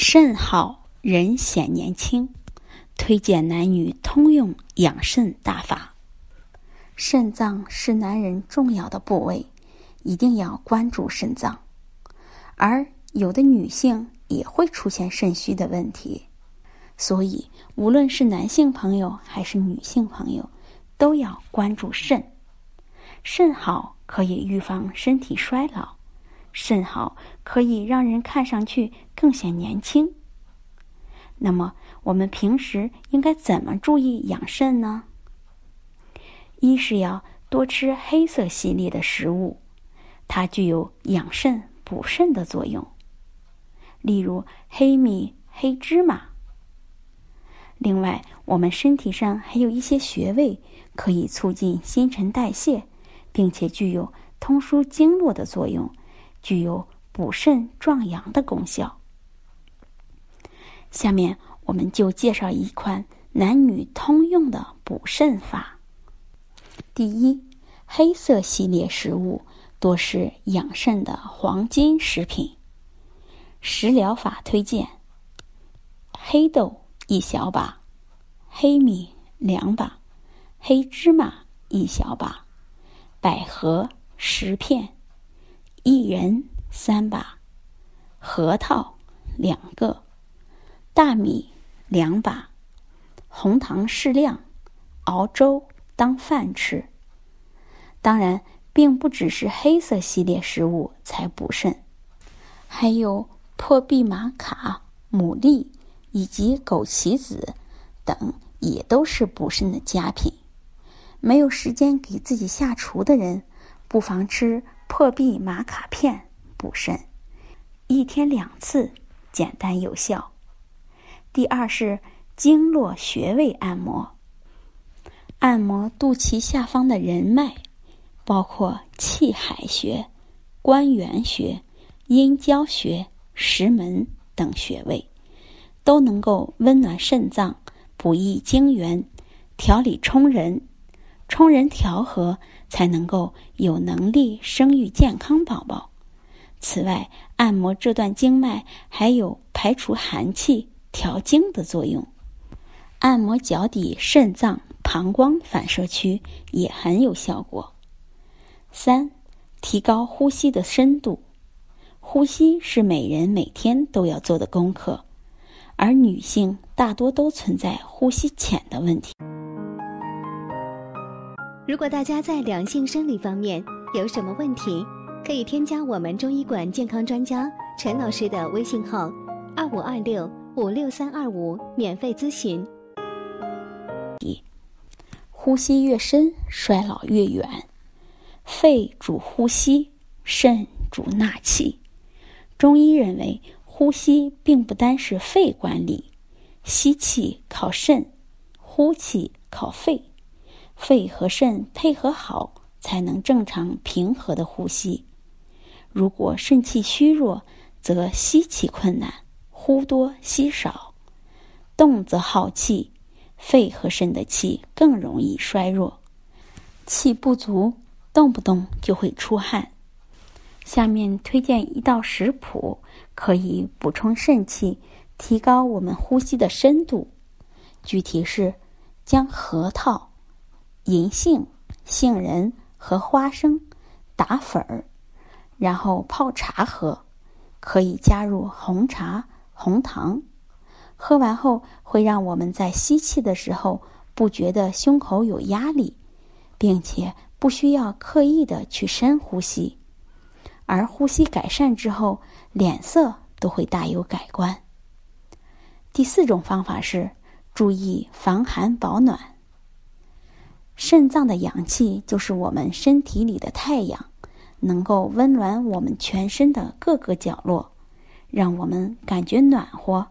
肾好人显年轻，推荐男女通用养肾大法。肾脏是男人重要的部位，一定要关注肾脏。而有的女性也会出现肾虚的问题，所以无论是男性朋友还是女性朋友，都要关注肾。肾好可以预防身体衰老。肾好可以让人看上去更显年轻。那么，我们平时应该怎么注意养肾呢？一是要多吃黑色系列的食物，它具有养肾补肾的作用，例如黑米、黑芝麻。另外，我们身体上还有一些穴位可以促进新陈代谢，并且具有通疏经络的作用。具有补肾壮阳的功效。下面我们就介绍一款男女通用的补肾法。第一，黑色系列食物多是养肾的黄金食品。食疗法推荐：黑豆一小把，黑米两把，黑芝麻一小把，百合十片。薏仁三把，核桃两个，大米两把，红糖适量，熬粥当饭吃。当然，并不只是黑色系列食物才补肾，还有破壁玛卡、牡蛎以及枸杞子等，也都是补肾的佳品。没有时间给自己下厨的人，不妨吃。破壁玛卡片补肾，一天两次，简单有效。第二是经络穴位按摩，按摩肚脐下方的人脉，包括气海穴、关元穴、阴交穴、石门等穴位，都能够温暖肾脏，补益精元，调理冲人，冲人调和。才能够有能力生育健康宝宝。此外，按摩这段经脉还有排除寒气、调经的作用。按摩脚底肾脏、膀胱反射区也很有效果。三、提高呼吸的深度。呼吸是每人每天都要做的功课，而女性大多都存在呼吸浅的问题。如果大家在两性生理方面有什么问题，可以添加我们中医馆健康专家陈老师的微信号：二五二六五六三二五，免费咨询。呼吸越深，衰老越远。肺主呼吸，肾主纳气。中医认为，呼吸并不单是肺管理，吸气靠肾，呼气靠肺。肺和肾配合好，才能正常平和的呼吸。如果肾气虚弱，则吸气困难，呼多吸少，动则耗气，肺和肾的气更容易衰弱，气不足，动不动就会出汗。下面推荐一道食谱，可以补充肾气，提高我们呼吸的深度。具体是将核桃。银杏、杏仁和花生打粉儿，然后泡茶喝，可以加入红茶、红糖。喝完后会让我们在吸气的时候不觉得胸口有压力，并且不需要刻意的去深呼吸，而呼吸改善之后，脸色都会大有改观。第四种方法是注意防寒保暖。肾脏的阳气就是我们身体里的太阳，能够温暖我们全身的各个角落，让我们感觉暖和。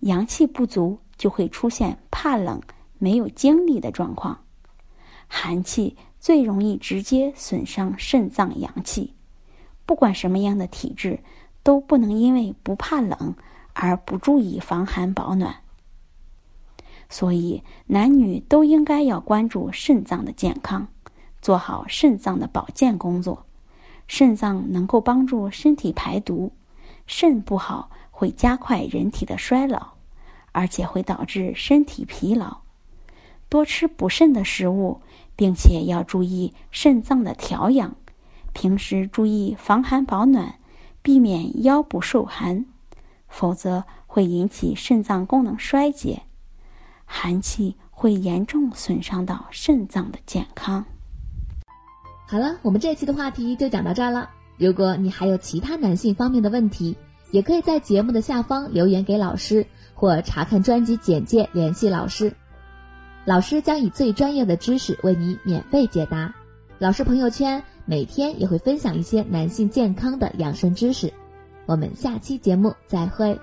阳气不足就会出现怕冷、没有精力的状况。寒气最容易直接损伤肾脏阳气，不管什么样的体质，都不能因为不怕冷而不注意防寒保暖。所以，男女都应该要关注肾脏的健康，做好肾脏的保健工作。肾脏能够帮助身体排毒，肾不好会加快人体的衰老，而且会导致身体疲劳。多吃补肾的食物，并且要注意肾脏的调养。平时注意防寒保暖，避免腰部受寒，否则会引起肾脏功能衰竭。寒气会严重损伤到肾脏的健康。好了，我们这期的话题就讲到这儿了。如果你还有其他男性方面的问题，也可以在节目的下方留言给老师，或查看专辑简介联系老师。老师将以最专业的知识为你免费解答。老师朋友圈每天也会分享一些男性健康的养生知识。我们下期节目再会。